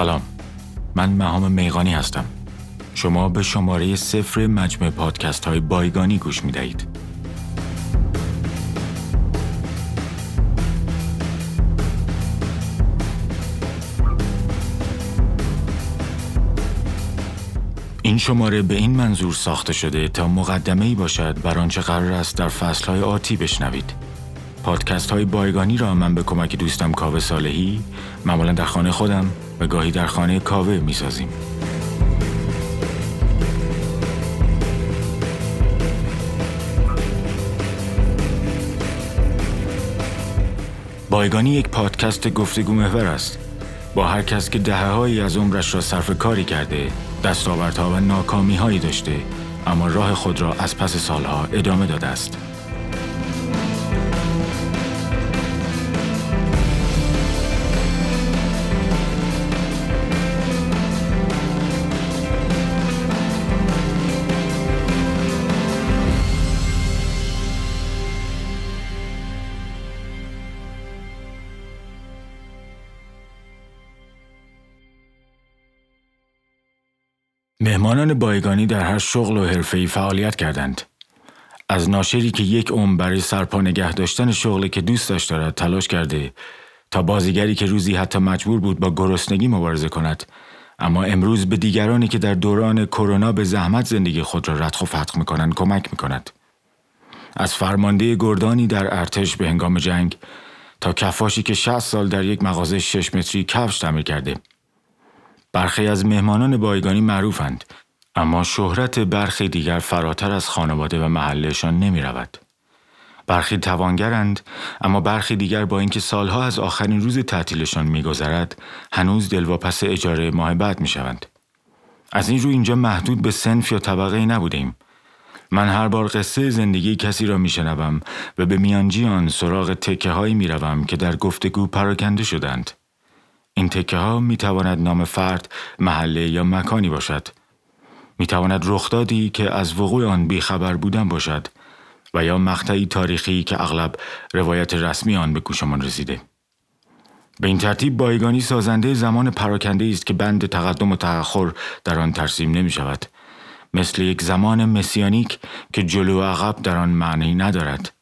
سلام من مهام میغانی هستم شما به شماره صفر مجموع پادکست های بایگانی گوش می دهید. این شماره به این منظور ساخته شده تا مقدمه ای باشد بر آنچه قرار است در فصل های آتی بشنوید. پادکست های بایگانی را من به کمک دوستم کاوه صالحی معمولا در خانه خودم و گاهی در خانه کاوه می سازیم. بایگانی یک پادکست گفتگو محور است با هر کس که دهههایی از عمرش را صرف کاری کرده دستاوردها و ناکامی هایی داشته اما راه خود را از پس سالها ادامه داده است مهمانان بایگانی در هر شغل و حرفه‌ای فعالیت کردند. از ناشری که یک عمر برای سرپا نگه داشتن شغلی که دوست داشت دارد تلاش کرده تا بازیگری که روزی حتی مجبور بود با گرسنگی مبارزه کند. اما امروز به دیگرانی که در دوران کرونا به زحمت زندگی خود را ردخ و فتق می‌کنند کمک می‌کند. از فرمانده گردانی در ارتش به هنگام جنگ تا کفاشی که 60 سال در یک مغازه 6 متری کفش تعمیر کرده. برخی از مهمانان بایگانی معروفند اما شهرت برخی دیگر فراتر از خانواده و محلشان نمی رود. برخی توانگرند اما برخی دیگر با اینکه سالها از آخرین روز تعطیلشان میگذرد هنوز دلواپس اجاره ماه بعد می شوند. از این رو اینجا محدود به سنف یا طبقه نبودیم. من هر بار قصه زندگی کسی را میشنوم و به میانجی آن سراغ تکه هایی می روم که در گفتگو پراکنده شدند. این تکه ها می تواند نام فرد، محله یا مکانی باشد. می تواند رخدادی که از وقوع آن بیخبر بودن باشد و یا مقطعی تاریخی که اغلب روایت رسمی آن به گوشمان رسیده. به این ترتیب بایگانی سازنده زمان پراکنده است که بند تقدم و تأخر در آن ترسیم نمی شود. مثل یک زمان مسیانیک که جلو و عقب در آن معنی ندارد.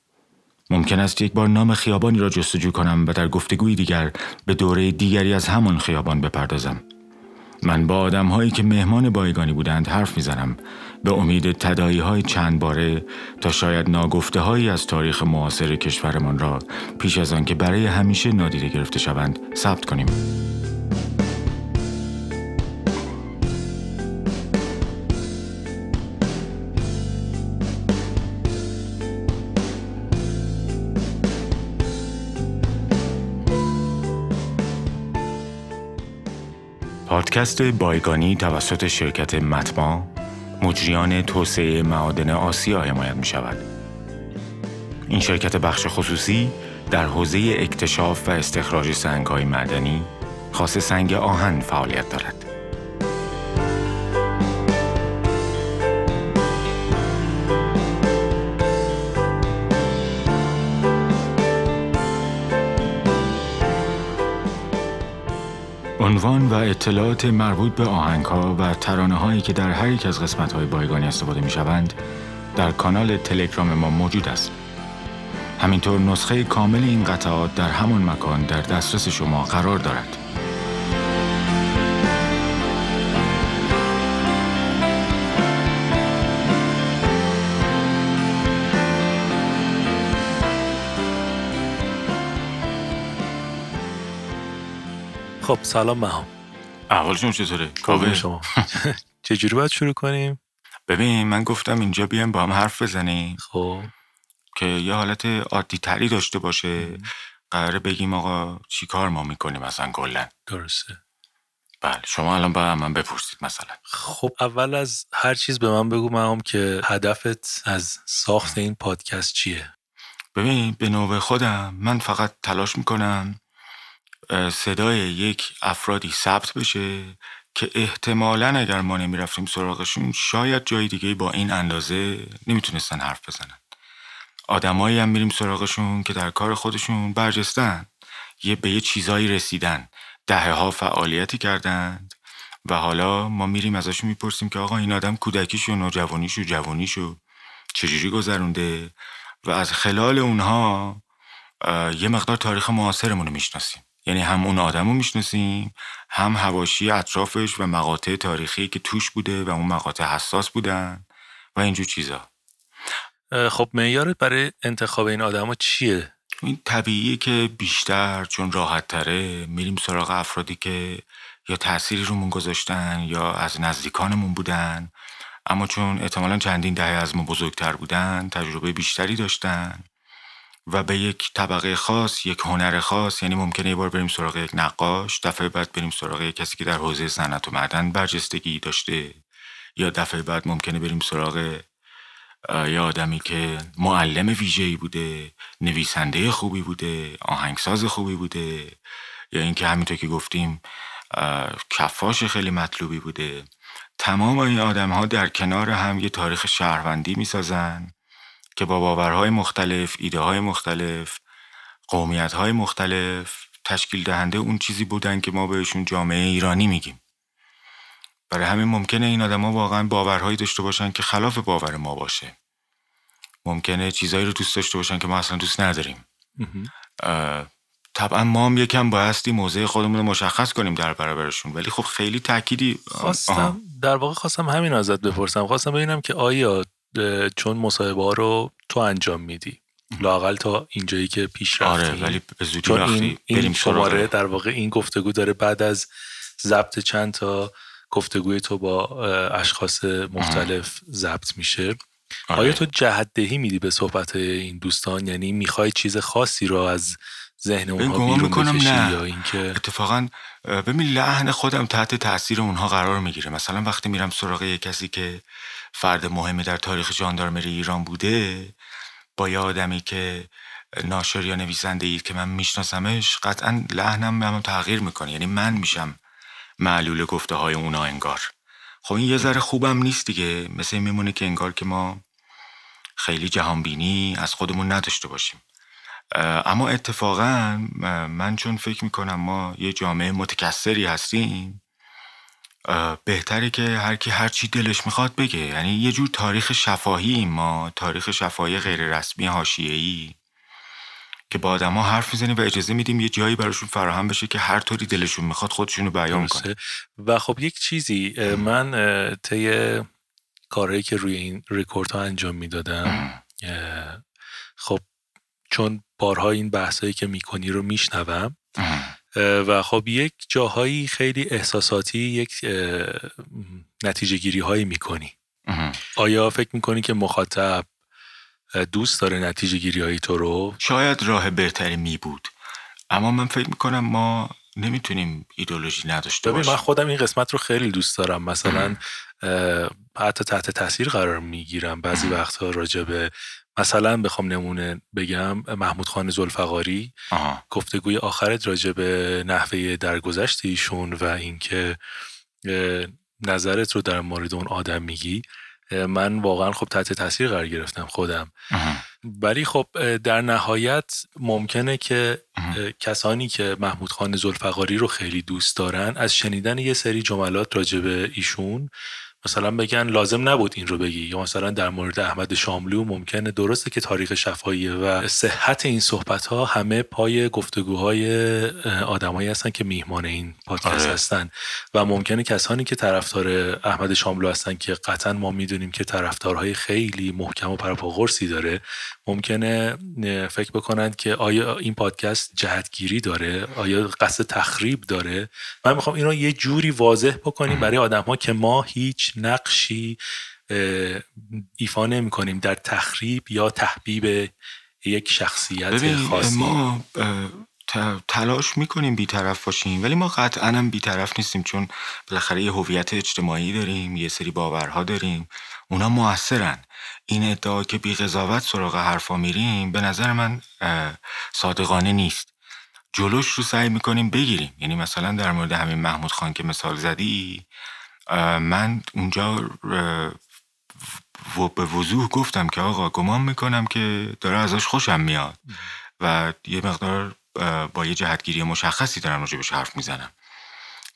ممکن است یک بار نام خیابانی را جستجو کنم و در گفتگوی دیگر به دوره دیگری از همان خیابان بپردازم. من با آدم هایی که مهمان بایگانی بودند حرف می‌زنم به امید تدایی های چند باره تا شاید ناگفته هایی از تاریخ معاصر کشورمان را پیش از آن که برای همیشه نادیده گرفته شوند ثبت کنیم. پادکست بایگانی توسط شرکت متما مجریان توسعه معادن آسیا حمایت می شود. این شرکت بخش خصوصی در حوزه اکتشاف و استخراج سنگ های معدنی خاص سنگ آهن فعالیت دارد. عنوان و اطلاعات مربوط به آهنگ ها و ترانه هایی که در هر یک از قسمت های بایگانی استفاده می شوند در کانال تلگرام ما موجود است. همینطور نسخه کامل این قطعات در همان مکان در دسترس شما قرار دارد. خب سلام مهام. احوالشون چطوره؟ کاوه؟ شما. چجوری باید شروع کنیم؟ ببین من گفتم اینجا بیایم با هم حرف بزنیم. خب. که یه حالت عادی تری داشته باشه. قراره بگیم آقا چی کار ما می‌کنیم مثلا گلن درسته. بله شما الان باید من بپرسید مثلا. خب اول از هر چیز به من بگو مهام که هدفت از ساخت این پادکست چیه؟ ببین به نوبه خودم من فقط تلاش می‌کنم صدای یک افرادی ثبت بشه که احتمالا اگر ما نمی‌رفتیم سراغشون شاید جای دیگه با این اندازه نمی‌تونستن حرف بزنن. آدمایی هم میریم سراغشون که در کار خودشون برجستن یه به یه چیزایی رسیدن دهه ها فعالیتی کردند و حالا ما میریم ازشون می‌پرسیم که آقا این آدم کودکیشو نوجوانیشو جوانیشو چجوری گذرونده و از خلال اونها یه مقدار تاریخ معاصرمون رو می‌شناسیم. یعنی هم اون آدم رو می‌شناسیم هم هواشی اطرافش و مقاطع تاریخی که توش بوده و اون مقاطع حساس بودن و اینجور چیزا خب معیارت برای انتخاب این آدم چیه؟ این طبیعیه که بیشتر چون راحت تره میریم سراغ افرادی که یا تأثیری رومون گذاشتن یا از نزدیکانمون بودن اما چون احتمالا چندین دهه از ما بزرگتر بودن تجربه بیشتری داشتن و به یک طبقه خاص یک هنر خاص یعنی ممکنه یه بار بریم سراغ یک نقاش دفعه بعد بریم سراغ یک کسی که در حوزه صنعت و معدن برجستگی داشته. یا دفعه بعد ممکنه بریم سراغ یه آدمی که معلم ویژه‌ای بوده نویسنده خوبی بوده آهنگساز خوبی بوده. یا اینکه همینطور که گفتیم کفاش خیلی مطلوبی بوده. تمام این آدم ها در کنار هم یه تاریخ شهروندی می‌سازن. که با باورهای مختلف، ایده های مختلف، قومیت های مختلف تشکیل دهنده اون چیزی بودن که ما بهشون جامعه ایرانی میگیم. برای همین ممکنه این آدما واقعا باورهایی داشته باشن که خلاف باور ما باشه. ممکنه چیزایی رو دوست داشته باشن که ما اصلا دوست نداریم. طبعا ما هم یکم بایستی موضع خودمون رو مشخص کنیم در برابرشون ولی خب خیلی تأکیدی خواستم در واقع خواستم همین ازت بپرسم خواستم ببینم که آیا چون مصاحبه ها رو تو انجام میدی. لاقل تا اینجایی که پیش رفتی. آره ولی به زودی چون این, این شماره در واقع این گفتگو داره بعد از ضبط چند تا گفتگوی تو با اشخاص مختلف ضبط میشه. آره. آیا تو جهت دهی میدی به صحبت این دوستان؟ یعنی می‌خوای چیز خاصی رو از ذهن اونها بیرون می‌کنم نه. یا اینکه؟ اتفاقا ببین لحن خودم تحت تاثیر اونها قرار می‌گیره. مثلا وقتی میرم سراغ یه کسی که فرد مهمی در تاریخ جاندارمری ایران بوده با یه آدمی که ناشر یا نویسنده اید که من میشناسمش قطعا لحنم هم تغییر می‌کنه. یعنی من میشم معلول گفته های اونا انگار. خب این یه ذره خوبم نیست دیگه. مثل میمونه که انگار که ما خیلی جهانبینی از خودمون نداشته باشیم. اما اتفاقا من چون فکر می‌کنم ما یه جامعه متکثری هستیم بهتره که هر کی هر چی دلش می‌خواد بگه. یعنی یه جور تاریخ شفاهی ما تاریخ شفاهی غیر رسمی حاشیه‌ای که با آدما حرف می‌زنیم و اجازه میدیم یه جایی براشون فراهم بشه که هر طوری دلشون می‌خواد خودشون رو بیان کنه و خب یک چیزی من طی کارهایی که روی این ریکورد ها انجام می‌دادم خب چون بارها این بحثایی که می‌کنی رو میشنوم و خب یک جاهایی خیلی احساساتی یک نتیجه گیری هایی می‌کنی آیا فکر می‌کنی که مخاطب دوست داره نتیجه گیری هایی تو رو؟ شاید راه بهتری می بود. اما من فکر می‌کنم ما نمی‌تونیم ایدولوژی نداشته باشیم من خودم این قسمت رو خیلی دوست دارم. مثلا حتی تحت تاثیر قرار می‌گیرم بعضی وقتها راجع به مثلا بخوام نمونه بگم محمود خان زلفقاری. گفتگوی آخرت راجع به نحوه درگذشت ایشون و اینکه نظرت رو در مورد اون آدم میگی من واقعا خب تحت تاثیر قرار گرفتم خودم. ولی خب در نهایت ممکنه که کسانی که محمود خان زلفقاری رو خیلی دوست دارن از شنیدن یه سری جملات راجع به ایشون مثلا بگن لازم نبود این رو بگی یا مثلا در مورد احمد شاملو ممکنه. درسته که تاریخ شفاییه و صحت این صحبت ها همه پای گفتگوهای آدمایی هستن که میهمان این پادکست آره. هستن. و ممکنه کسانی که طرفدار احمد شاملو هستن که قطعا ما می‌دونیم که طرفدارهای خیلی محکم و پرپاقرصی داره ممکنه فکر بکنند که آیا این پادکست جهتگیری داره؟ آیا قصد تخریب داره؟ من می‌خوام این رو یه جوری واضح بکنیم برای آدم ها که ما هیچ نقشی ایفا نمی کنیم در تخریب یا تحبیب یک شخصیت خاصی. ما تلاش می‌کنیم بیطرف باشیم ولی ما قطعا هم بیطرف نیستیم چون بالاخره یه هویت اجتماعی داریم یه سری باورها داریم اونا موثرن. این ادعا که بی قضاوت سراغ حرفا میریم به نظر من صادقانه نیست. جلوش رو سعی می‌کنیم بگیریم. یعنی مثلا در مورد همین محمود خان که مثال زدی من اونجا و به وضوح گفتم که آقا گمان می‌کنم که داره ازش خوشم میاد. و یه مقدار با یه جهتگیری مشخصی دارم راجبش حرف می‌زنم.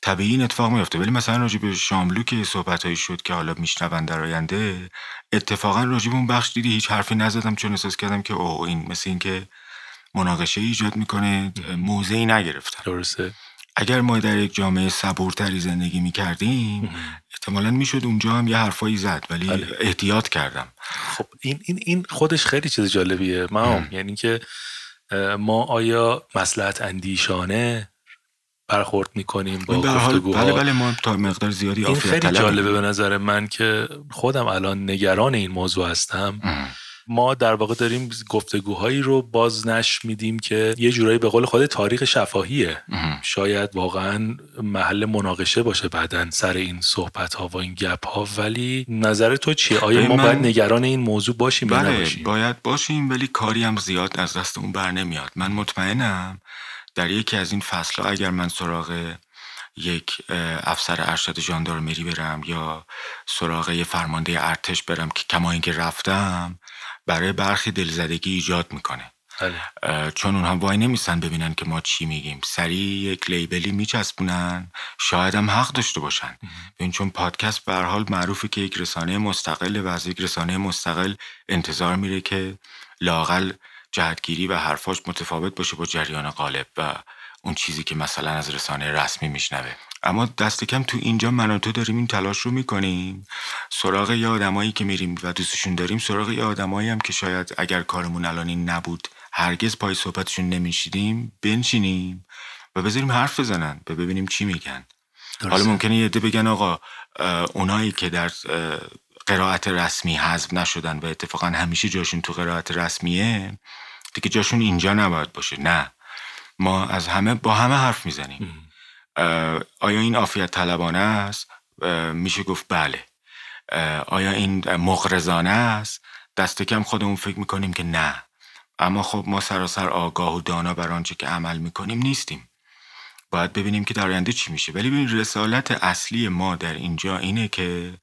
طبیعی این اتفاق میفته ولی مثلا راجع به شاملو که صحبت شد که حالا میشنون در آینده اتفاقا راجع به اون بخش دیدی هیچ حرفی نزدم چون احساس کردم که اوه این مثل این که مناقشه ایجاد می‌کنه موضعی نگرفتن درسته. اگر ما در یک جامعه صبورتری زندگی می‌کردیم احتمالا می‌شد اونجا هم یه حرفایی زد ولی بله. احتیاط کردم. خب این, این, این خودش خیلی چیز جالبیه ما یعنی که ما آیا مسلحت اندیشانه برخورد می‌کنیم با گفتگوها بله بله ما تا مقدار زیادی این خیلی جالبه به نظر من که خودم الان نگران این موضوع هستم. ما در واقع داریم گفتگوهایی رو بازنش میدیم که یه جورایی به قول خود تاریخ شفاهیه. شاید واقعا محل مناقشه باشه بعدا سر این صحبت ها و این گپ ها ولی نظر تو چیه؟ آیا ما باید نگران این موضوع باشیم بله باید باشیم ولی کاری هم زیاد از دستمون بر نمیاد. من مطمئنم در یکی از این فصل ها اگر من سراغ یک افسر ارشد ژاندارمری برم یا سراغ یه فرمانده ارتش برم که کما اینکه رفتم برای برخی دلزدگی ایجاد می‌کنه. بله. چون اونها وای نمیسن ببینن که ما چی میگیم. سریع یک لیبلی میچسبونن. شاید هم حق داشته باشن. ببین چون پادکست به حال معروفه که یک رسانه مستقل و از یک رسانه مستقل انتظار میره که لاقل جهتگیری و حرفاش متفاوت باشه با جریان غالب و اون چیزی که مثلا از رسانه رسمی میشنوه. اما دست کم تو اینجا من و تو داریم این تلاش رو می‌کنیم. سراغ یه آدمایی که میریم و دوستشون داریم سراغ یه آدمایی هم که شاید اگر کارمون الان این نبود هرگز پای صحبتشون نمیشیدیم بنشینیم و بذاریم حرف بزنن و ببینیم چی میگن. حالا ممکنه یه عده بگن آقا اونایی که در قرائت رسمی حذف نشدن و اتفاقا همیشه جاشون تو قرائت رسمیه دیگه جاشون اینجا نباید باشه. نه. ما از همه با همه حرف می‌زنیم. آیا این آفیت طلبانه است؟ میشه گفت بله. آیا این مغرزانه است؟ دست کم خودمون فکر می‌کنیم که نه. اما خب ما سراسر آگاه و دانا بر آنچه که عمل می‌کنیم نیستیم. باید ببینیم که در آینده چی میشه. ولی ببین رسالت اصلی ما در اینجا اینه که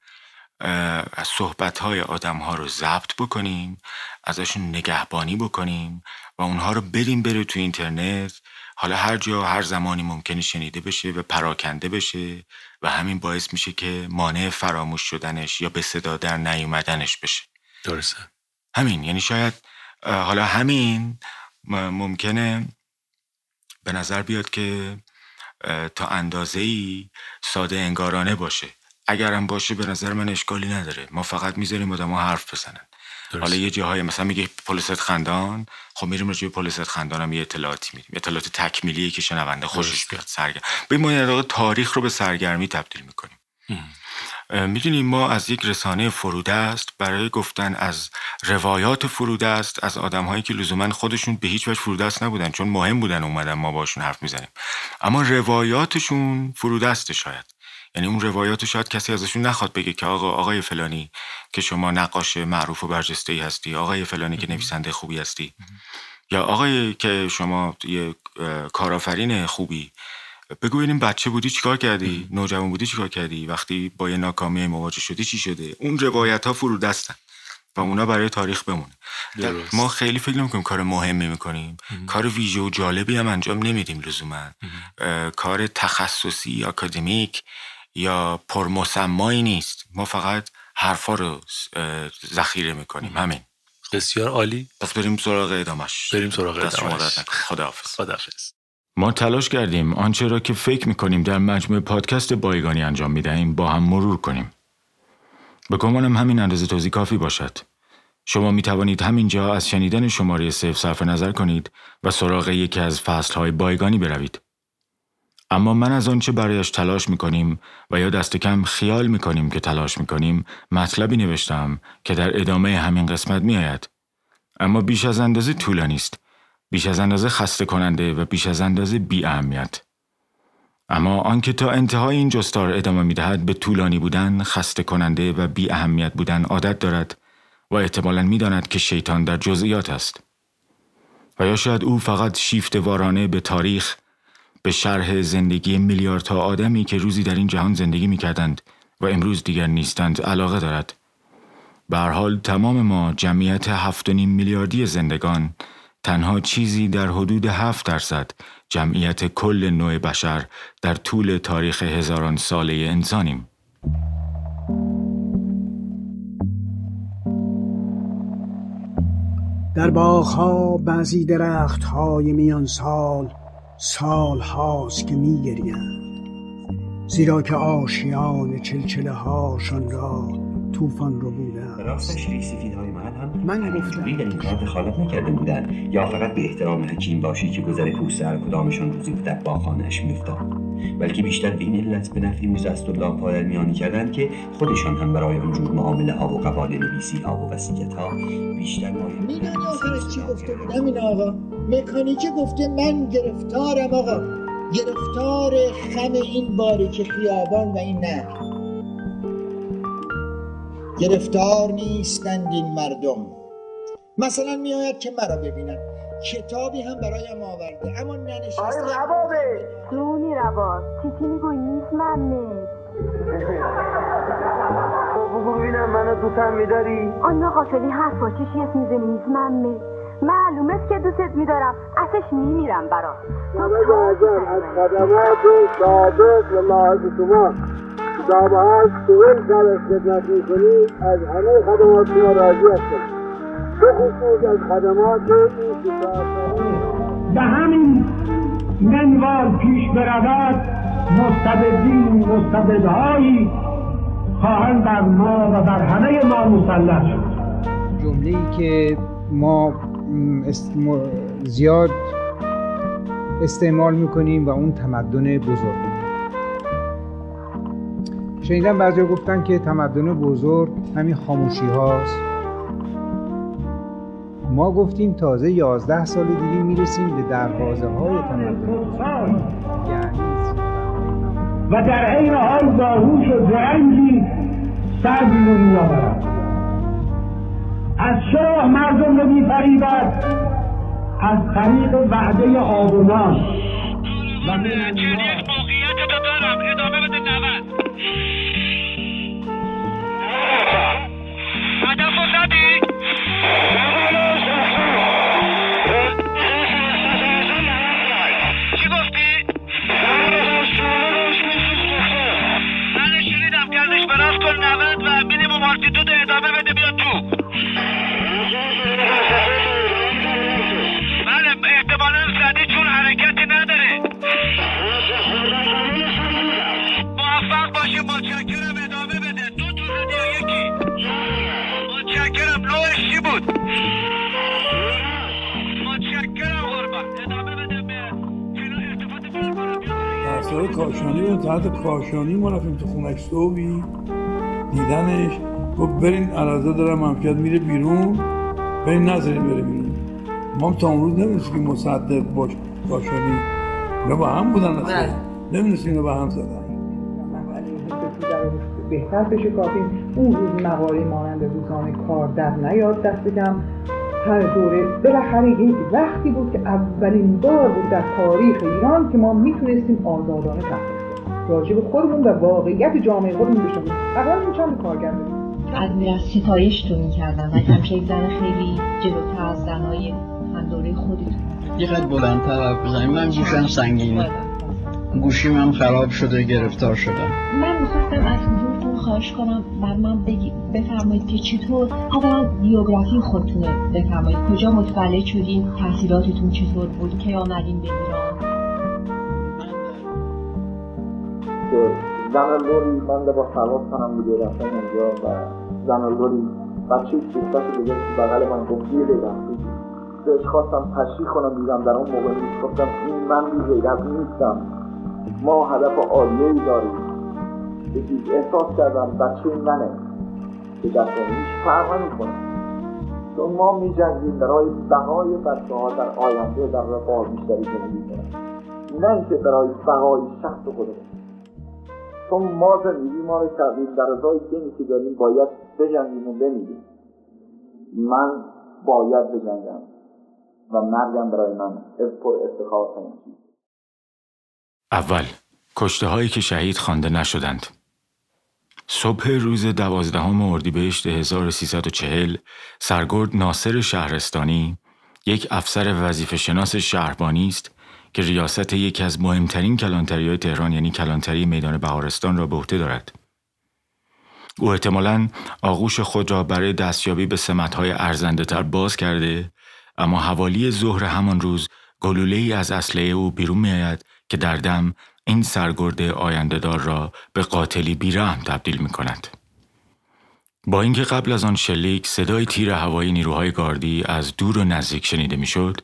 صحبت های آدم ها رو ضبط بکنیم ازشون نگهبانی بکنیم و اونها رو بریم بره تو اینترنت حالا هر جا هر زمانی ممکنه شنیده بشه و پراکنده بشه و همین باعث میشه که مانع فراموش شدنش یا به صدا در نیومدنش بشه. درسته. همین یعنی شاید حالا همین ممکنه به نظر بیاد که تا اندازه ای ساده انگارانه باشه. اگرم باشه به نظر من اشکالی نداره. ما فقط می‌ذاریم آدم حرف بزنن. حالا یه جاهای مثلا میگه پلیست خندان خب میریم راجع به پلیست خندان هم یه اطلاعاتی میدیم. اطلاعات تکمیلیه که شنونده خوشش بیاد سرگرم. به ما تاریخ رو به سرگرمی تبدیل می‌کنیم. می‌دونیم ما از یک رسانه فروده است برای گفتن از روایات فروده است از آدم هایی که لزوما خودشون به هیچ وجه فروده است نبودن چون مهم بودن اومدن ما باشون حرف می‌زنیم. اما روایاتشون فروده است شاید. یعنی اون روایات شاید کسی ازشون نخواد بگه که آقا آقای فلانی که شما نقاش معروف و برجسته ای هستی آقای فلانی که نویسنده خوبی هستی. یا آقای که شما یه کارآفرین خوبی. بگو این بچه بودی چیکار کردی؟ نوجوان بودی چیکار کردی؟ وقتی با یه ناکامی مواجه شدی چی شده؟ اون روایت ها فرو دستن و اونا برای تاریخ بمونه. ما خیلی فکر نمی‌کنیم کار مهمی می‌کنیم. کار ویژه و جالبی هم انجام نمیدیم لزوما. کار تخصصی اکادمیک یا پرمسمایی نیست. ما فقط حرفا رو ذخیره می‌کنیم. همین. بسیار عالی. پس بریم سراغ ادامش بریم سراغ ادامش خداحافظ. خداحافظ. ما تلاش کردیم آنچه را که فکر می‌کنیم در مجموع پادکست بایگانی انجام می‌دهیم با هم مرور کنیم. به گمانم همین اندازه توضیح کافی باشد. شما می توانید همینجا از شنیدن شماره صفر صرف نظر کنید و سراغ یکی از فصلهای بایگانی بروید. اما من از آنچه برایش تلاش می‌کنیم و یا دست کم خیال می‌کنیم که تلاش می‌کنیم مطلبی نوشتم که در ادامه همین قسمت میآید. اما بیش از اندازه طولانی است بیش از اندازه خسته کننده و بیش از اندازه بی اهمیت. اما آنکه تا انتهای این جستار ادامه می‌دهد به طولانی بودن خسته کننده و بی اهمیت بودن عادت دارد و احتمالا می‌داند که شیطان در جزئیات است. و یا شاید او فقط شیفت وارانه به تاریخ به شرح زندگی میلیاردها آدمی که روزی در این جهان زندگی می کردند و امروز دیگر نیستند علاقه دارد. به حال تمام ما جمعیت هفت و نیم میلیاردی زندگان تنها چیزی در حدود 7 درصد جمعیت کل نوع بشر در طول تاریخ هزاران ساله انسانیم. در باغها بعضی درختهای میان سال سال هاست که می گریند زیرا که آشیان چلچله هاشان را طوفان رو بودن راستش من گفتم. در این کار دخالت نکرده بودن. یا فقط به احترام حکیم باشی که گذر کوسه هر کدامشان روزی در باغخانهاش میافتاد. بلکه بیشتر به این علت به نفی موسی اسدالله پادرمیانی کردند که خودشان هم برای اونجور معامله ها و قبال نویسی ها و وسیقت ها بیشتر مایل می‌دونی آخرش چی گفته بودم این آقا. مکانیکی گفته من گرفتارم آقا. گرفتار خم این باریک خیابان و این نه. گرفتار نیستند این مردم. مثلا میآید که مرا ببینن کتابی هم برایم آورده اما ننشسته آره ربابه. دونی رباب. چی میگوی؟ نیست من خب بگو ببینم منو دوستم میداری؟ آن آقا شدی حرفا چشی اسم می‌زنی؟ نیست من معلوم است که دوستت میدارم. ازش میمیرم برا. تو از خدمات و لاحظ شما. کتاب ها سوال سر خدمت می‌کنی از همه خدمات شما راضی هستم بخصوص از خدمات این کتاب به همین منوال پیش برود مستبدین مستبدهایی خواهند بر ما و بر همه ما مسلط شد. جمله ای که ما زیاد استعمال می‌کنیم و اون تمدن بزرگ. شنیدم بعضی گفتن که تمدن بزرگ همین خاموشی هاست. ما گفتیم تازه یازده سال دیگه می‌رسیم به دروازه های تمدن. یعنی و در عین حال باهوش و زرنگی سر بیرون میآورد. از شاه مردم رو میفریبد از طریق وعده آبونان و من آلتیتود ادامه بده بیاد تو کاشانی به تحت کاشانی ما رفتیم تو خونک صوبی دیدنش. گفت برین عرضه دارم منفیت میره بیرون. برین نظرین بره بیرون. ما تا اون روز نمی‌دونستیم که مصدق باش کاشانی. اینا با هم بودن اصلا. نمی‌دونستیم اینا با هم زدن. بهتر بشه کافی. اون روز مقاله مانند روزانه کار در نیاد. دست کم. هر دوره بالاخره این وقتی بود که اولین بار بود در تاریخ ایران که ما می‌تونستیم آزادانه تحقیق راجع به خودمون و واقعیت جامعه خودمون بشنویم اول چند کارگر از می‌رفت ستایشتون می‌کردن و همچه یک زن خیلی جلوتر از زنهای هم دوره خودتون یه قد بلندتر حرف بزنیم. من گوشم سنگینه. گوشیم هم خراب شده گرفتار شدم من می‌خواستم از حضورتون خواهش کنم بر من بگی بفرمایید که چطور اولا بیوگرافی خودتون بفرمایید کجا متولد شدین تحصیلاتتون چطور بود که آمدین به ایران؟ زن لوری من با سواد کنم دیگه رفتم اونجا و زن لوری بچه کشتش دیگه بغل من گفت بی غیرتی بهش خواستم تشریح کنم دیدم در اون موقع نیست. گفتم این من بی غیرت نیستم. ما هدف عالیه ای داریم احساس کردم بچه منه. به دست هیچ فرق نمی‌کنه. چون ما می جنگیم برای بقای بچه ها در آینده در رفاه بیشتری زندگی کنن نه اینکه برای بقای شخص خودمون. چون ما زندگی ما رو کردیم در ازای دینی که داریم باید بجنگیم و بمیریم. من باید بجنگم و مرگم برای من پر افتخار اول کشته هایی که شهید خوانده نشدند. صبح روز دوازدهم اردیبهشت 1340 سرگرد ناصر شهرستانی یک افسر وظیفه شناس شهربانی است که ریاست یکی از مهمترین کلانتری های تهران یعنی کلانتری میدان بهارستان را به عهده دارد. او احتمالا آغوش خود را برای دستیابی به سمتهای ارزنده تر باز کرده اما حوالی ظهر همان روز گلوله ای از اسلحه او بیرون می آید که در دم این سرگرد آیندهدار را به قاتلی بیرحم تبدیل می کند. با اینکه قبل از آن شلیک صدای تیر هوایی نیروهای گاردی از دور و نزدیک شنیده می‌شد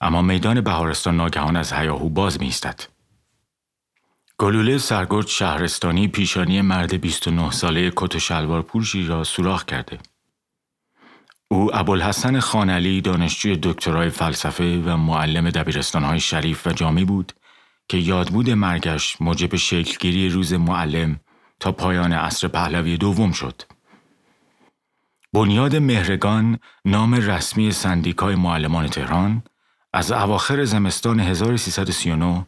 اما میدان بهارستان ناگهان از هیاهو باز می گلوله سرگرد شهرستانی پیشانی مرد 29 ساله کت و شلوار پوشی را سوراخ کرده. او ابوالحسن خانعلی دانشجوی دکترای فلسفه و معلم دبیرستانهای شریف و جامی بود که یادبود مرگش موجب شکلگیری روز معلم تا پایان عصر پهلوی دوم شد. بنیاد مهرگان نام رسمی سندیکای معلمان تهران از اواخر زمستان 1339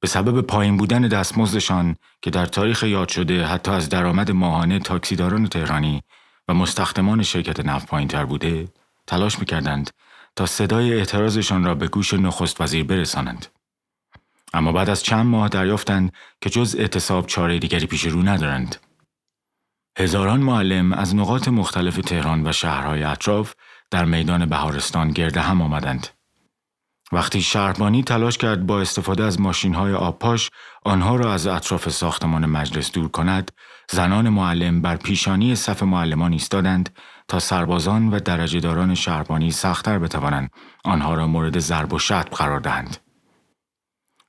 به سبب پایین بودن دستمزدشان که در تاریخ یاد شده حتی از درآمد ماهانه تاکسیداران تهرانی و مستخدمان شرکت نفت پایین تر بوده تلاش می‌کردند تا صدای اعتراضشان را به گوش نخست وزیر برسانند. اما بعد از چند ماه دریافتند که جز اعتصاب چاره دیگری پیش رو ندارند. هزاران معلم از نقاط مختلف تهران و شهرهای اطراف در میدان بهارستان گرده هم آمدند. وقتی شهربانی تلاش کرد با استفاده از ماشین های آبپاش آنها را از اطراف ساختمان مجلس دور کند، زنان معلم بر پیشانی صف معلمان ایستادند تا سربازان و درجهداران شهربانی سختتر بتوانند آنها را مورد ضرب و شتم قرار دهند.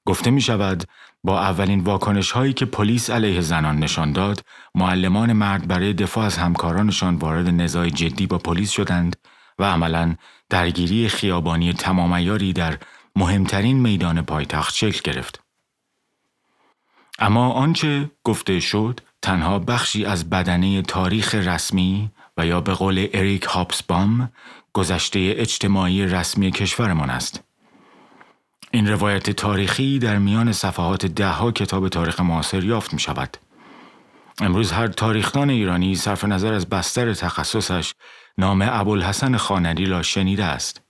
گفته می شود با اولین واکنش هایی که پلیس علیه زنان نشان داد، معلمان مرد برای دفاع از همکارانشان وارد نزاع جدی با پلیس شدند و عملا درگیری خیابانی تمامیاری در مهمترین میدان پایتخت شکل گرفت. اما آنچه گفته شد تنها بخشی از بدنه تاریخ رسمی و یا به قول اریک هاپسبام گذشته اجتماعی رسمی کشورمان است. این روایت تاریخی در میان صفحات دهها کتاب تاریخ معاصر یافت می شود. امروز هر تاریخدان ایرانی صرف نظر از بستر تخصصش نام ابوالحسن خانری را شنیده است.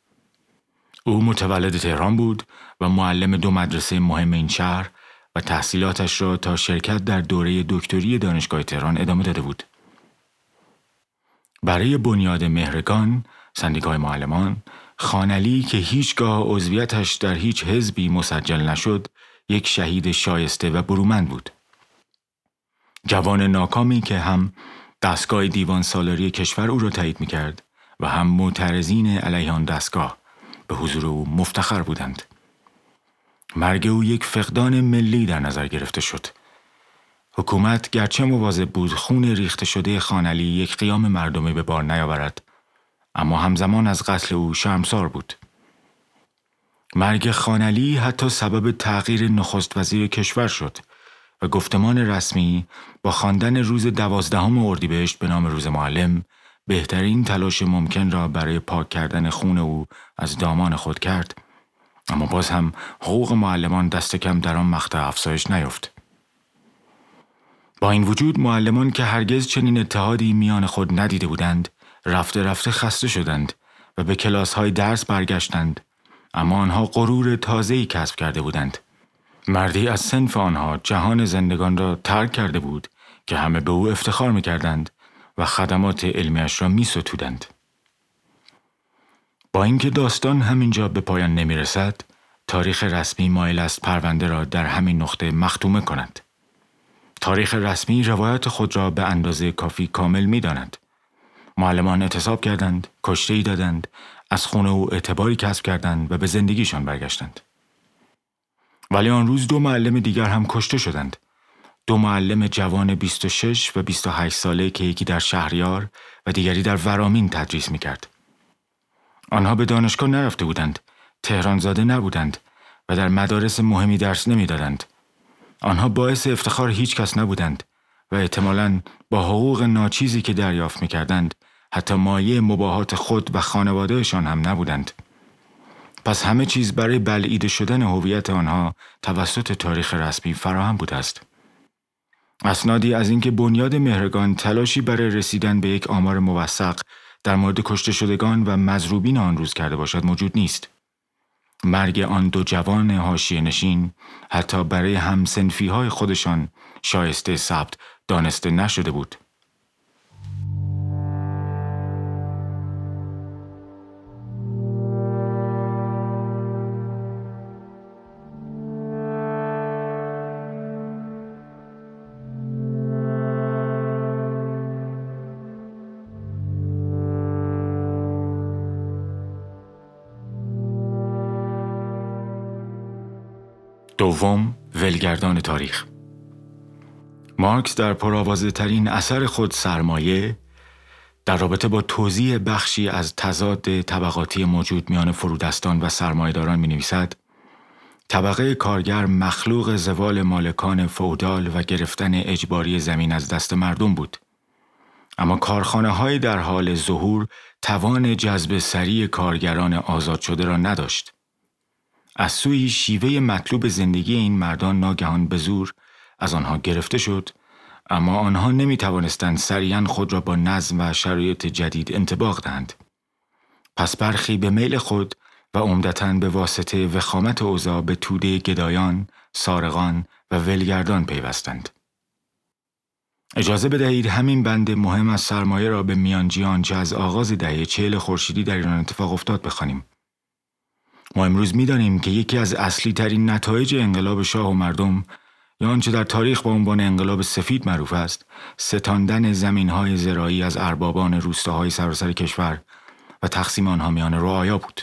او متولد تهران بود و معلم دو مدرسه مهم این شهر و تحصیلاتش را تا شرکت در دوره دکتری دانشگاه تهران ادامه داده بود. برای بنیاد مهرگان، سندیکای معلمان، خانلی که هیچگاه عضویتش در هیچ حزبی مسجل نشد، یک شهید شایسته و برومند بود. جوان ناکامی که هم دستگاه دیوان سالاری کشور او را تایید می کرد و هم معترضین علیه آن دستگاه به حضور او مفتخر بودند. مرگ او یک فقدان ملی در نظر گرفته شد. حکومت گرچه مواظب بود خون ریخته شده خانلی یک قیام مردمی به بار نیاورد اما همزمان از قتل او شرمسار بود. مرگ خانلی حتی سبب تغییر نخست وزیر کشور شد و گفتمان رسمی با خواندن روز دوازدهم اردیبهشت به نام روز معلم بهترین تلاش ممکن را برای پاک کردن خون او از دامان خود کرد اما باز هم حقوق معلمان دست کم در آن مقطع افزایش نیافت با این وجود معلمان که هرگز چنین اتحادی میان خود ندیده بودند رفته رفته خسته شدند و به کلاس های درس برگشتند اما آنها غرور تازه‌ای کسب کرده بودند مردی از سنف آنها جهان زندگان را ترک کرده بود که همه به او افتخار می کردند و خدمات علمیش را می ستودند. با اینکه داستان همینجا به پایان نمی رسد، تاریخ رسمی مایل است پرونده را در همین نقطه مختومه کند. تاریخ رسمی روایت خود را به اندازه کافی کامل می داند. معلمان اعتصاب کردند، کشته ای دادند، از خونه او اعتباری کسب کردند و به زندگیشان برگشتند. ولی آن روز دو معلم دیگر هم کشته شدند. دو معلم جوان 26 و 28 ساله که یکی در شهریار و دیگری در ورامین تدریس می کرد. آنها به دانشگاه نرفته بودند، تهران زاده نبودند و در مدارس مهمی درس نمی‌دادند. آنها باعث افتخار هیچ کس نبودند و احتمالاً با حقوق ناچیزی که دریافت می کردند حتی مایه مباهات خود و خانوادهشان هم نبودند. پس همه چیز برای بلعیده شدن هویت آنها توسط تاریخ رسمی فراهم بوده است. اسنادی از اینکه بنیاد مهرگان تلاشی برای رسیدن به یک آمار موثق در مورد کشته شدگان و مذروبین آن روز کرده باشد موجود نیست. مرگ آن دو جوان حاشیه نشین حتی برای همسنفی های خودشان شایسته ثبت دانسته نشده بود. دوم ولگردان تاریخ مارکس در پرآوازه ترین اثر خود سرمایه در رابطه با توضیح بخشی از تضاد طبقاتی موجود میان فرودستان و سرمایهداران می نویسد طبقه کارگر مخلوق زوال مالکان فودال و گرفتن اجباری زمین از دست مردم بود. اما کارخانه های در حال ظهور توان جذب سریع کارگران آزاد شده را نداشت. از سوی شیوه مطلوب زندگی این مردان ناگهان به زور از آنها گرفته شد اما آنها نمی توانستند سریعا خود را با نظم و شرایط جدید انتباق دهند. پس برخی به میل خود و عمدتا به واسطه وخامت اوضاع به توده گدایان، سارقان و ولگردان پیوستند. اجازه بدهید همین بند مهم از سرمایه را به میانجیان چه از آغاز دهه چهل خورشیدی در ایران اتفاق افتاد بخوانیم. ما امروز می‌دانیم که یکی از اصلی ترین نتایج انقلاب شاه و مردم یا آنچه در تاریخ با عنوان انقلاب سفید معروف است ستاندن زمین های زراعی از اربابان روستاهای سراسر کشور و تقسیم آنها میان رعایا بود.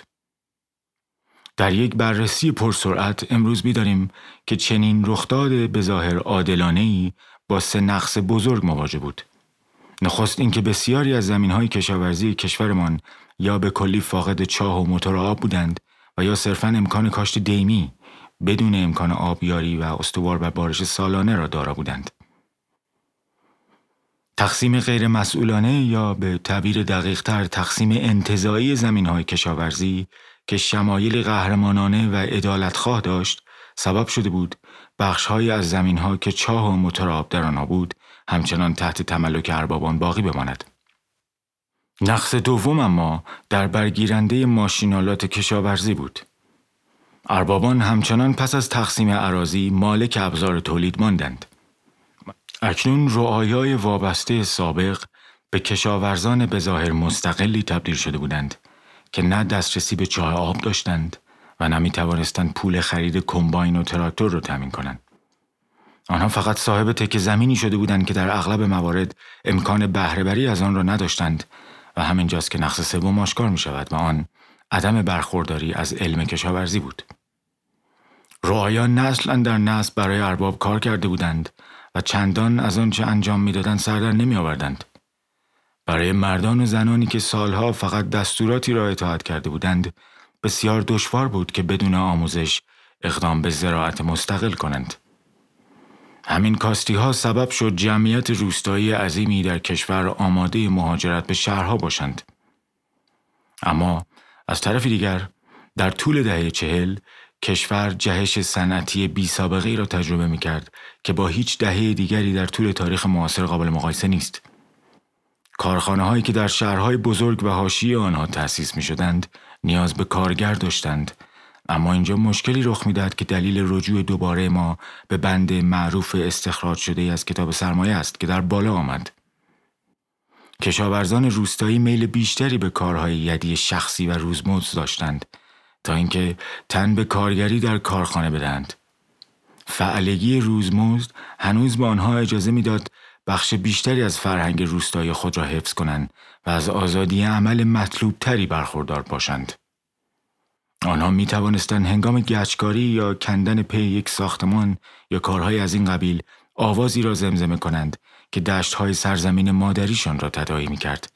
در یک بررسی پرسرعت امروز می‌دانیم که چنین رخداد به ظاهر عادلانه با سه نقص بزرگ مواجه بود. نخست اینکه بسیاری از زمین های کشاورزی کشورمان یا به کلی فاقد چاه و موتور آب بودند و یا صرفا امکان کاشت دیمی بدون امکان آبیاری و استوار و بارش سالانه را دارا بودند. تقسیم غیر مسئولانه یا به تعبیر دقیق تر تقسیم انتظایی زمین های کشاورزی که شمایل قهرمانانه و ادالتخواه داشت سبب شده بود بخشهایی از زمین ها که چاه و متراب در آنها بود همچنان تحت تملک اربابان باقی بماند. نقص دوم اما در برگیرنده ماشینالات کشاورزی بود. اربابان همچنان پس از تقسیم عراضی مالک ابزار تولید ماندند. اکنون رعایای وابسته سابق به کشاورزان به ظاهر مستقلی تبدیل شده بودند که نه دسترسی به چاه آب داشتند و نه می پول خرید کمباین و تراکتور را تامین کنند. آنها فقط صاحب تک زمینی شده بودند که در اغلب موارد امکان بهرهبری از آن را نداشتند و همینجاست که نقص سوم آشکار می شود و آن عدم برخورداری از علم کشاورزی بود. رعایان نسلا در نسل برای ارباب کار کرده بودند و چندان از آنچه انجام می‌دادند سردر نمی آوردند. برای مردان و زنانی که سالها فقط دستوراتی را اطاعت کرده بودند بسیار دشوار بود که بدون آموزش اقدام به زراعت مستقل کنند. همین کاستی ها سبب شد جمعیت روستایی عظیمی در کشور آماده مهاجرت به شهرها باشند. اما از طرف دیگر در طول دهه چهل کشور جهش صنعتی بی سابقه را تجربه می کرد که با هیچ دهه دیگری در طول تاریخ معاصر قابل مقایسه نیست. کارخانه هایی که در شهرهای بزرگ و حاشیه آنها تأسیس می شدند نیاز به کارگر داشتند اما اینجا مشکلی رخ می‌دهد که دلیل رجوع دوباره ما به بند معروف استخراج شده از کتاب سرمایه است که در بالا آمد. کشاورزان روستایی میل بیشتری به کارهای یدی شخصی و روزمزد داشتند تا اینکه تن به کارگری در کارخانه بدهند. فعلگی روزمزد هنوز به آنها اجازه می‌داد بخش بیشتری از فرهنگ روستایی خود را حفظ کنند و از آزادی عمل مطلوب تری برخوردار باشند. آنها می توانستند هنگام گچکاری یا کندن پی یک ساختمان یا کارهای از این قبیل آوازی را زمزمه کنند که دشتهای سرزمین مادریشان را تدایی می کرد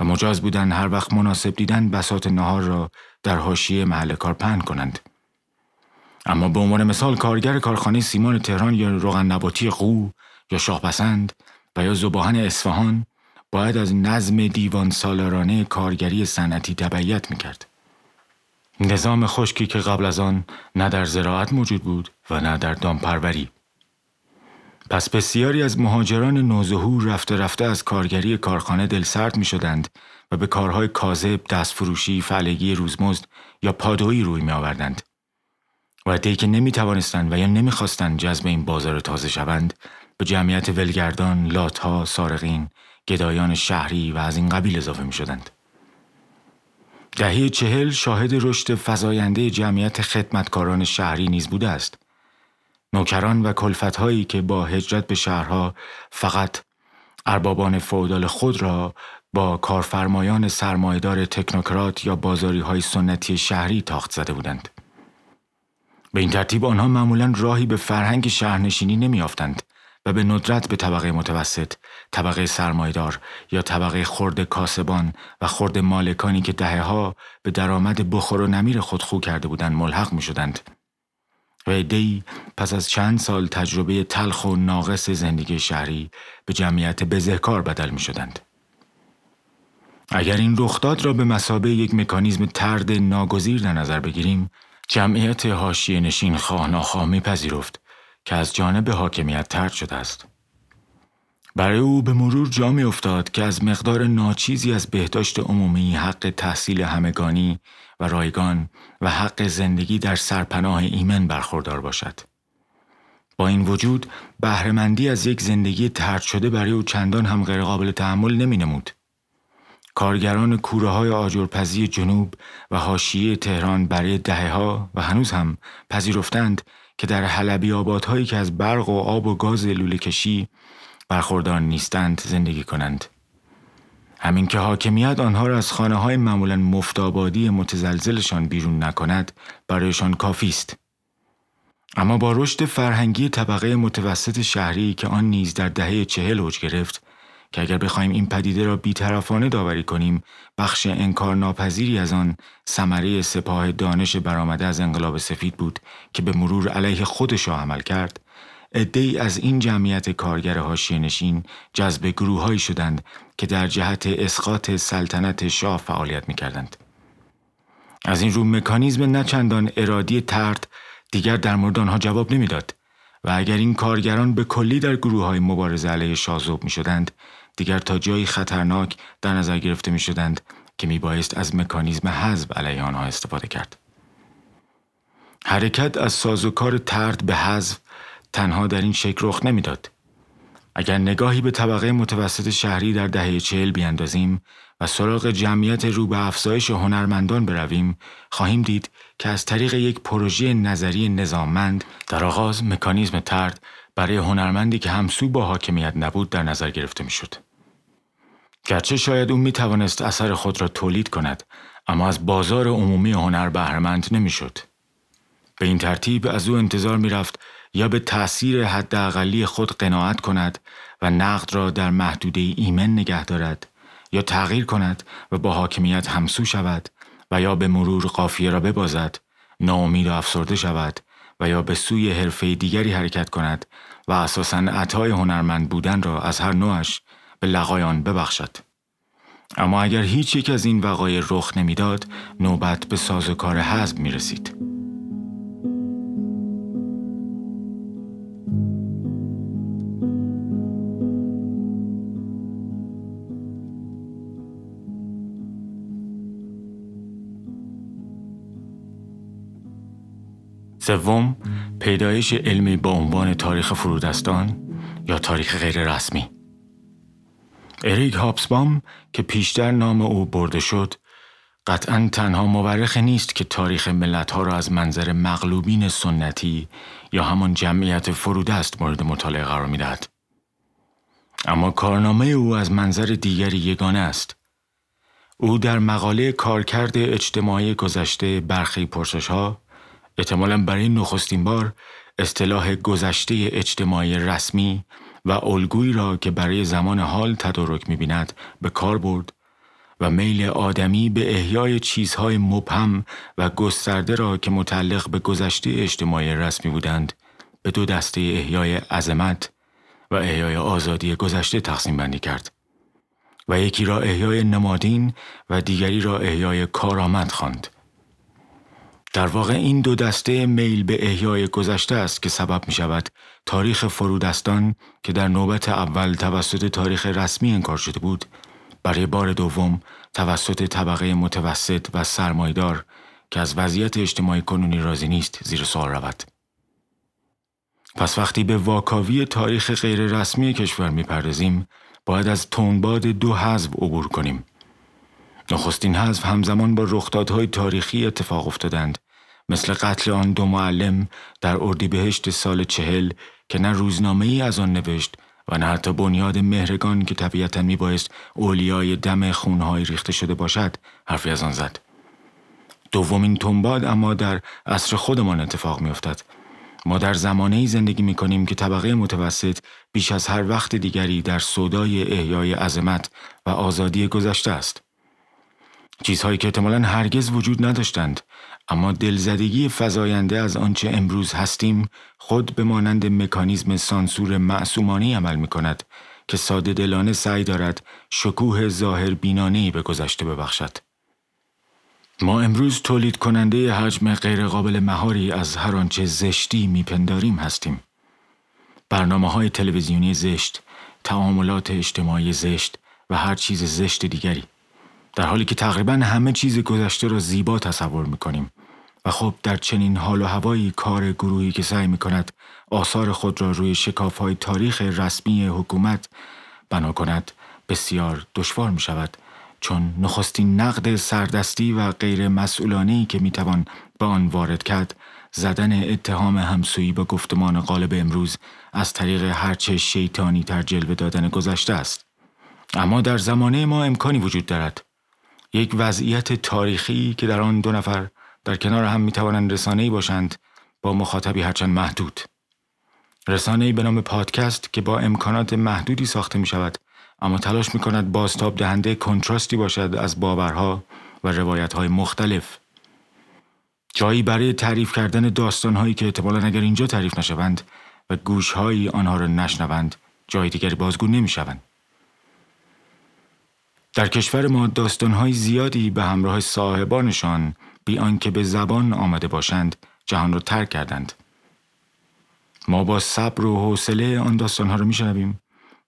و مجاز بودند هر وقت مناسب دیدن بسات نهار را در حاشیه محل کار پهن کنند. اما به عنوان مثال کارگر کارخانه سیمان تهران یا روغن نباتی قو یا شاهپسند و یا زباهن اصفهان باید از نظم دیوان سالارانه کارگری صنعتی تبعیت می کرد. نظام خشکی که قبل از آن نه در زراعت موجود بود و نه در دامپروری پس بسیاری از مهاجران نوظهور رفته رفته از کارگری کارخانه دلسرد می شدند و به کارهای کاذب، دستفروشی، فعلگی روزمزد یا پادویی روی می آوردند. و که نمی توانستند و یا نمی خواستند جذب این بازار تازه شوند به جمعیت ولگردان، لاتها، سارقین، گدایان شهری و از این قبیل اضافه می شدند. دهه چهل شاهد رشد فزاینده جمعیت خدمتکاران شهری نیز بوده است. نوکران و کلفتهایی که با هجرت به شهرها فقط اربابان فودال خود را با کارفرمایان سرمایدار تکنوکرات یا بازاری های سنتی شهری تاخت زده بودند. به این ترتیب آنها معمولا راهی به فرهنگ شهرنشینی نمیافتند و به ندرت به طبقه متوسط، طبقه سرمایدار یا طبقه خرد کاسبان و خرد مالکانی که دهه ها به درآمد بخور و نمیر خود خو کرده بودند ملحق می شدند. و پس از چند سال تجربه تلخ و ناقص زندگی شهری به جمعیت بزهکار بدل می شدند. اگر این رخداد را به مسابه یک مکانیزم ترد ناگزیر در نظر بگیریم، جمعیت هاشی نشین خواه ناخواه میپذیرفت که از جانب حاکمیت ترد شده است. برای او به مرور جا می افتاد که از مقدار ناچیزی از بهداشت عمومی حق تحصیل همگانی و رایگان و حق زندگی در سرپناه ایمن برخوردار باشد. با این وجود بهرهمندی از یک زندگی ترد شده برای او چندان هم غیرقابل تحمل نمی نمود. کارگران کوره های آجرپزی جنوب و حاشیه تهران برای دهه ها و هنوز هم پذیرفتند که در حلبی آبادهایی که از برق و آب و گاز لوله کشی برخوردار نیستند زندگی کنند. همین که حاکمیت آنها را از خانه های معمولا مفتابادی متزلزلشان بیرون نکند برایشان کافی است. اما با رشد فرهنگی طبقه متوسط شهری که آن نیز در دهه چهل اوج گرفت که اگر بخوایم این پدیده را بیطرفانه داوری کنیم بخش انکار ناپذیری از آن ثمره سپاه دانش برآمده از انقلاب سفید بود که به مرور علیه خودش عمل کرد ای از این جمعیت کارگر حاشیه نشین جذب گروههایی شدند که در جهت اسقاط سلطنت شاه فعالیت می کردند. از این رو مکانیزم نچندان ارادی ترد دیگر در مورد آنها جواب نمی‌داد و اگر این کارگران به کلی در گروه های مبارزه علیه شاه می شدند دیگر تا جایی خطرناک در نظر گرفته می شدند که می بایست از مکانیزم حذب علیه آنها استفاده کرد. حرکت از سازوکار ترد به حذف تنها در این شکل رخ نمی‌داد. اگر نگاهی به طبقه متوسط شهری در دهه چهل بیاندازیم و سراغ جمعیت رو به افزایش هنرمندان برویم خواهیم دید که از طریق یک پروژه نظری نظاممند در آغاز مکانیزم ترد برای هنرمندی که همسو با حاکمیت نبود در نظر گرفته می‌شد. گرچه شاید او می توانست اثر خود را تولید کند اما از بازار عمومی هنر بهرهمند نمی‌شد. به این ترتیب از او انتظار می رفت یا به تأثیر حداقلی خود قناعت کند و نقد را در محدوده ایمن نگه دارد یا تغییر کند و با حاکمیت همسو شود و یا به مرور قافیه را ببازد ناامید و افسرده شود و یا به سوی حرفه دیگری حرکت کند و اساسا عطای هنرمند بودن را از هر نوعش به لقایان ببخشد. اما اگر هیچ یک از این وقایع رخ نمی‌داد نوبت به سازوکار حزب می رسید. سوم پیدایش علمی با عنوان تاریخ فرودستان یا تاریخ غیر رسمی اریک هابسبام که پیشتر نام او برده شد قطعا تنها مورخ نیست که تاریخ ملت ها را از منظر مغلوبین سنتی یا همان جمعیت فرودست مورد مطالعه قرار می دهد. اما کارنامه او از منظر دیگری یگانه است. او در مقاله کارکرد اجتماعی گذشته برخی پرسش ها احتمالا برای نخستین بار اصطلاح گذشته اجتماعی رسمی و الگویی را که برای زمان حال تدارک می‌بیند به کار برد و میل آدمی به احیای چیزهای مبهم و گسترده را که متعلق به گذشته اجتماعی رسمی بودند به دو دسته احیای عظمت و احیای آزادی گذشته تقسیم بندی کرد و یکی را احیای نمادین و دیگری را احیای کارآمد خواند. در واقع این دو دسته میل به احیای گذشته است که سبب می شود تاریخ فرودستان که در نوبت اول توسط تاریخ رسمی انکار شده بود برای بار دوم توسط طبقه متوسط و سرمایدار که از وضعیت اجتماعی کنونی راضی نیست زیر سوال رود. پس وقتی به واکاوی تاریخ غیر رسمی کشور می‌پردازیم باید از تونباد دو حذف عبور کنیم. نخستین حذف همزمان با رخدادهای تاریخی اتفاق افتادند مثل قتل آن دو معلم در اردیبهشت سال چهل که نه روزنامه ای از آن نوشت و نه حتی بنیاد مهرگان که طبیعتا میبایست اولیای دم خونهای ریخته شده باشد حرفی از آن زد. دومین تنباد اما در عصر خودمان اتفاق میافتد ما در زمانه زندگی می کنیم که طبقه متوسط بیش از هر وقت دیگری در صدای احیای عظمت و آزادی گذشته است. چیزهایی که احتمالا هرگز وجود نداشتند اما دلزدگی فزاینده از آنچه امروز هستیم خود به مانند مکانیزم سانسور معصومانی عمل می کند که ساده دلانه سعی دارد شکوه ظاهر بینانه به گذشته ببخشد. ما امروز تولید کننده حجم غیرقابل مهاری از هر آنچه زشتی میپنداریم هستیم. برنامه های تلویزیونی زشت، تعاملات اجتماعی زشت و هر چیز زشت دیگری. در حالی که تقریبا همه چیز گذشته را زیبا تصور می‌کنیم. و خب در چنین حال و هوایی کار گروهی که سعی می کند آثار خود را روی شکاف های تاریخ رسمی حکومت بنا کند بسیار دشوار می شود چون نخستین نقد سردستی و غیر مسئولانه که می‌توان به آن وارد کرد زدن اتهام همسویی به گفتمان غالب امروز از طریق هرچه شیطانی تر جلوه دادن گذشته است. اما در زمانه ما امکانی وجود دارد. یک وضعیت تاریخی که در آن دو نفر در کنار هم می‌توانند رسانه‌ای باشند با مخاطبی هرچند محدود رسانه‌ای به نام پادکست که با امکانات محدودی ساخته می شود اما تلاش می کند بازتاب دهنده کنتراستی باشد از باورها و روایتهای مختلف. جایی برای تعریف کردن داستانهایی که احتمالا اگر اینجا تعریف نشوند و گوشهایی آنها را نشنوند جای دیگری بازگو نمی شوند. در کشور ما داستانهای زیادی به همراه صاحبانشان بی آنکه به زبان آمده باشند جهان را ترک کردند. ما با صبر و حوصله آن داستانها را میشنویم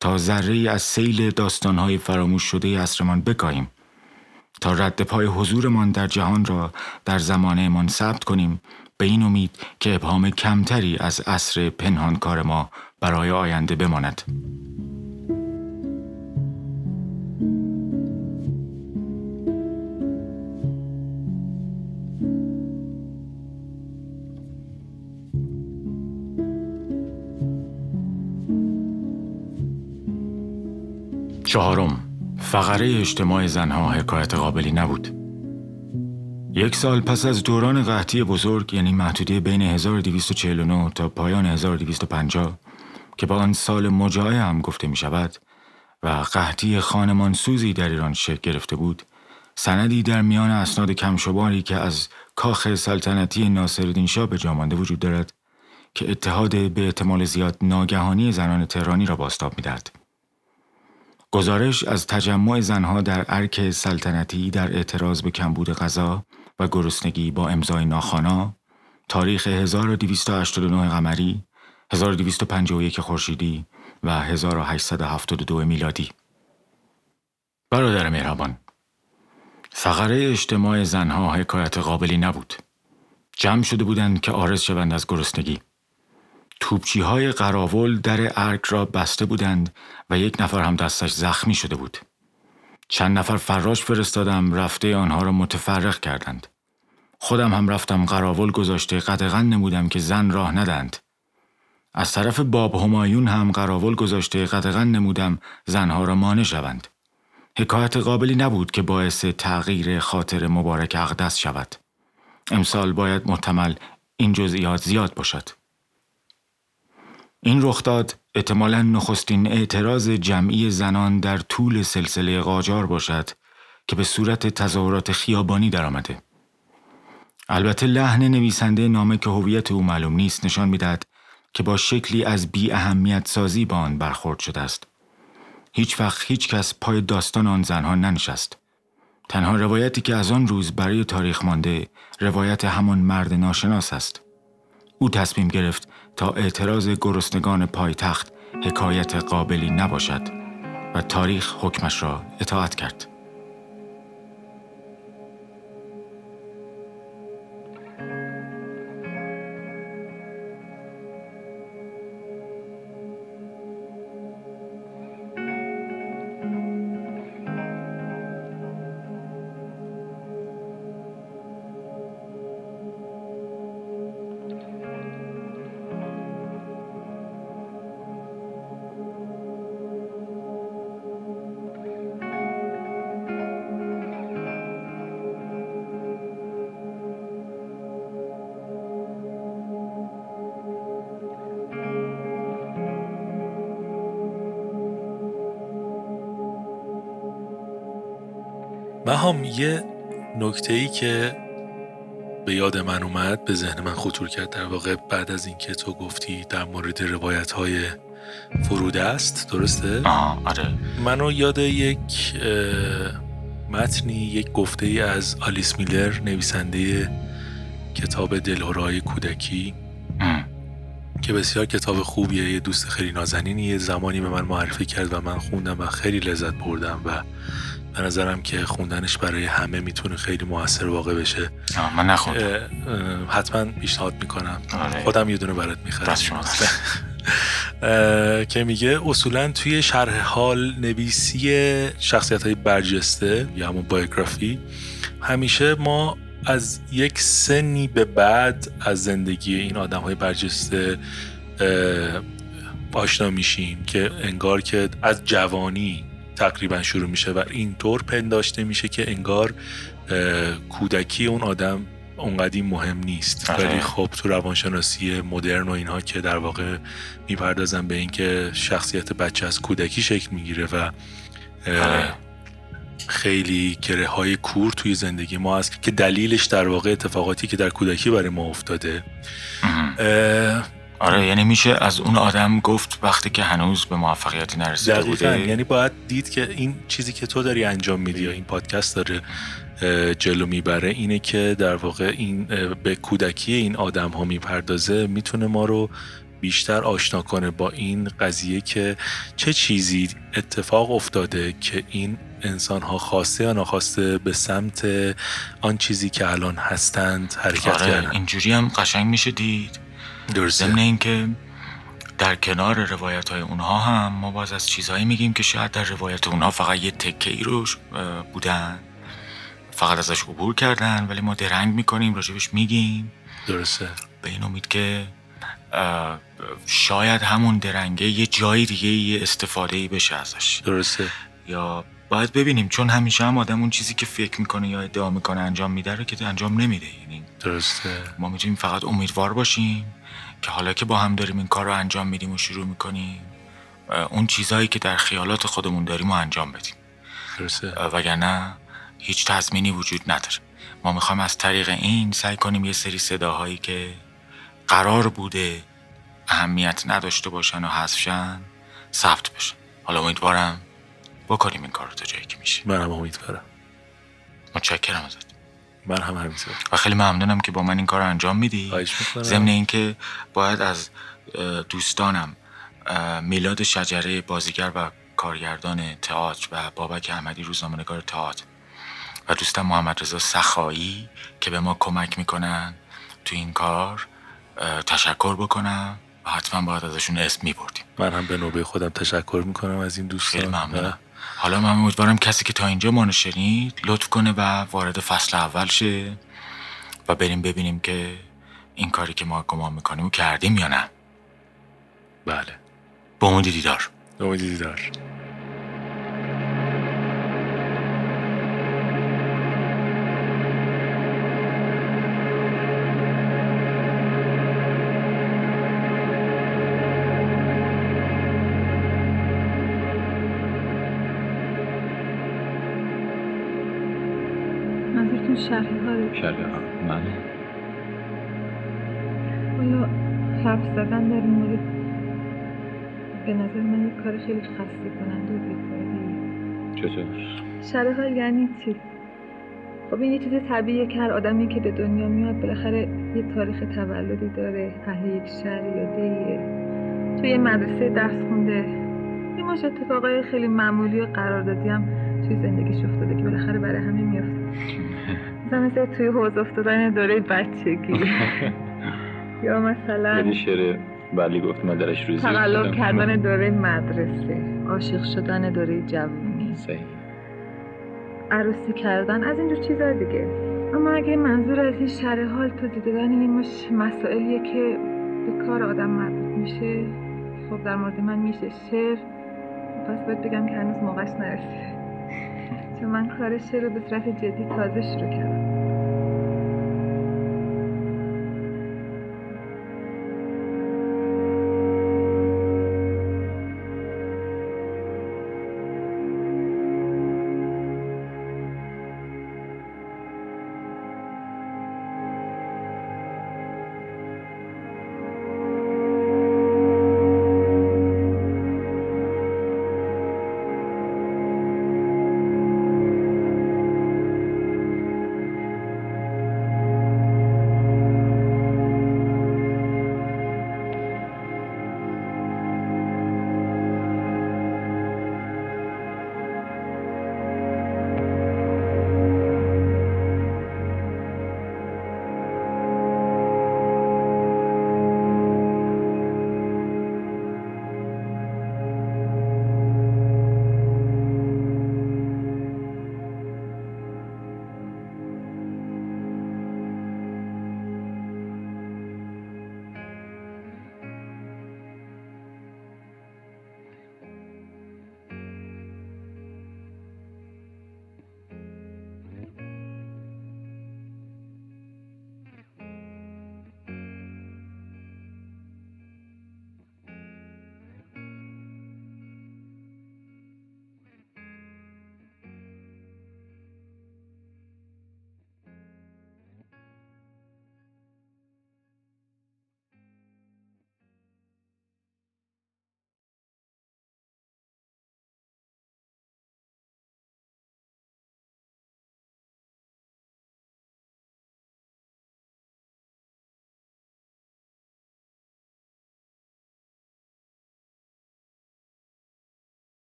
تا ذره از سیل داستانهای فراموش شده عصرمان بکاهیم تا رد پای حضورمان در جهان را در زمانهمان ثبت کنیم به این امید که ابهام کمتری از عصر پنهانکار ما برای آینده بماند. چهارم فقره اجتماع زنها حکایت قابلی نبود یک سال پس از دوران قحطی بزرگ یعنی محدوده بین 1249 تا پایان 1250 که با آن سال مجاعه هم گفته می شود و قحطی خانمانسوزی در ایران شکل گرفته بود سندی در میان اسناد کمشباری که از کاخ سلطنتی ناصرالدین شاه به جامانده وجود دارد که اتحاد به احتمال زیاد ناگهانی زنان تهرانی را باستاب می‌دهد. گزارش از تجمع زنها در ارک سلطنتی در اعتراض به کمبود غذا و گرسنگی با امضای ناخانا تاریخ 1289 قمری 1251 خورشیدی و 1872 میلادی. برادر مهربان فقره اجتماع زنها حکایت قابلی نبود. جمع شده بودند که آرز شوند از گرسنگی. توپچی های قراول در ارک را بسته بودند و یک نفر هم دستش زخمی شده بود. چند نفر فراش فرستادم رفته آنها را متفرق کردند. خودم هم رفتم قراول گذاشته قدغن نمودم که زن راه ندند. از طرف باب همایون هم قراول گذاشته قدغن نمودم زنها را مانع شوند. حکایت قابلی نبود که باعث تغییر خاطر مبارک اقدس شود. امسال باید محتمل این جزئیات زیاد باشد. این رخداد احتمالا نخستین اعتراض جمعی زنان در طول سلسله قاجار باشد که به صورت تظاهرات خیابانی درآمده. البته لحن نویسنده نامه که هویت او معلوم نیست نشان می‌دهد که با شکلی از بی اهمیت سازی با آن برخورد شده است. هیچ وقت هیچ کس پای داستان آن زنها ننشست. تنها روایتی که از آن روز برای تاریخ مانده روایت همان مرد ناشناس است. او تصمیم گرفت تا اعتراض گرسنگان پایتخت حکایت قابلی نباشد و تاریخ حکمش را اطاعت کرد. مهام یه نکته ای که به یاد من اومد به ذهن من خطور کرد در واقع بعد از اینکه تو گفتی در مورد روایت های فروده است درسته؟ آه آره. منو یاد یک متنی یک گفته ای از آلیس میلر نویسنده کتاب دلهورای کودکی که بسیار کتاب خوبیه یه دوست خیلی نازنینی یه زمانی به من معرفی کرد و من خوندم و خیلی لذت بردم و به نظرم که خوندنش برای همه می‌تونه خیلی موثر واقع بشه. من نخوندم. حتما پیشنهاد می‌کنم. آره. خودم یه دونه برات می‌خرم. که میگه اصولا توی شرح حال نویسی شخصیت های برجسته یا همون بایوگرافی همیشه ما از یک سنی به بعد از زندگی این آدم های برجسته آشنا میشیم که انگار که از جوانی تقریبا شروع میشه و اینطور پنداشته میشه که انگار کودکی اون آدم اونقدی مهم نیست. ولی خب تو روانشناسی مدرن و اینها که در واقع می‌پردازن به اینکه شخصیت بچه از کودکی شکل می‌گیره و خیلی گره های کور توی زندگی ما هست که دلیلش در واقع اتفاقاتی که در کودکی برای ما افتاده. آره یعنی میشه از اون آدم گفت وقتی که هنوز به موفقیتی نرسیده بوده. یعنی باید دید که این چیزی که تو داری انجام میدی یا این پادکست داره جلو می‌بره اینه که در واقع این به کودکی این آدم ها می‌پردازه می‌تونه ما رو بیشتر آشنا کنه با این قضیه که چه چیزی اتفاق افتاده که این انسان ها خواسته یا ناخواسته به سمت آن چیزی که الان هستند حرکت آره کردن. اینجوری هم قشنگ میشه دید. درسته. ضمن اینکه در کنار روایت های اونها هم ما باز از چیزهایی میگیم که شاید در روایت اونها فقط یه تکه ای روش بودن. فقط ازش عبور کردن ولی ما درنگ می‌کنیم راجبش میگیم. درسته. به این امید که شاید همون درنگه یه جای دیگه یه استفاده ای بشه ازش. درسته. یا باید ببینیم چون همیشه هم آدم اون چیزی که فکر می‌کنه یا ادعا می‌کنه انجام میده رو که انجام نمیده. یعنی درسته. ما می‌تونیم فقط امیدوار باشیم. که حالا که با هم داریم این کار رو انجام میدیم و شروع می‌کنیم اون چیزهایی که در خیالات خودمون داریم رو انجام بدیم. درسته. وگرنه هیچ تضمینی وجود نداره. ما می‌خوایم از طریق این سعی کنیم یه سری صداهایی که قرار بوده اهمیت نداشته باشن و حذفشن ثبت بشن. حالا امیدوارم بکنیم این کار رو تا جایی که میشه. منم امیدوارم. متشکرم ازت. من هم همینطور. و خیلی ممنونم که با من این کار رو انجام میدی. ضمن اینکه باید از دوستانم میلاد شجره بازیگر و کارگردان تئاتر و بابک احمدی روزنامه‌نگار تئاتر و دوستم محمد رضا سخایی که به ما کمک می‌کنن تو این کار تشکر بکنم و حتما باید ازشون اسم میبردیم. من هم به نوبه خودم تشکر می‌کنم از این دوستان. خیلی ممنونم. حالا من امیدوارم کسی که تا اینجا ما شنید لطف کنه و وارد فصل اول شه و بریم ببینیم که این کاری که ما گمان می‌کنیم کردیم یا نه. بله. با امید دیدار. با امید دیدار. ها بله حالا حرف زدن در مورد به نظر من یک کار خیلی خسته کننده و چطور؟ شرح حال یعنی چی؟ خب این یه چیز طبیعیه که هر آدمی که به دنیا میاد بالاخره یه تاریخ تولدی داره اهل یک شهر یا دیه توی یه مدرسه درس خونده. یه ماش اتفاقای خیلی معمولی و قراردادی هم توی زندگیش افتاده که بالاخره برای همه میفته مثلا مثل توی حوض افتادن دوره بچگی. یا مثلا یعنی شعر بلی گفت مدرش روزی تقلب کردن دوره مدرسه. عاشق شدن دوره جوانی صحیح. عروسی کردن از اینجور چیزا دیگه. اما اگه منظور از این شرح حال تو دیدن این مش مسائلیه که به کار آدم مربوط میشه. خب در مورد من میشه شعر. پس باید بگم که هنوز موقعش نرسیده چون من کار شعر رو به صورت جدی تازه شروع کردم.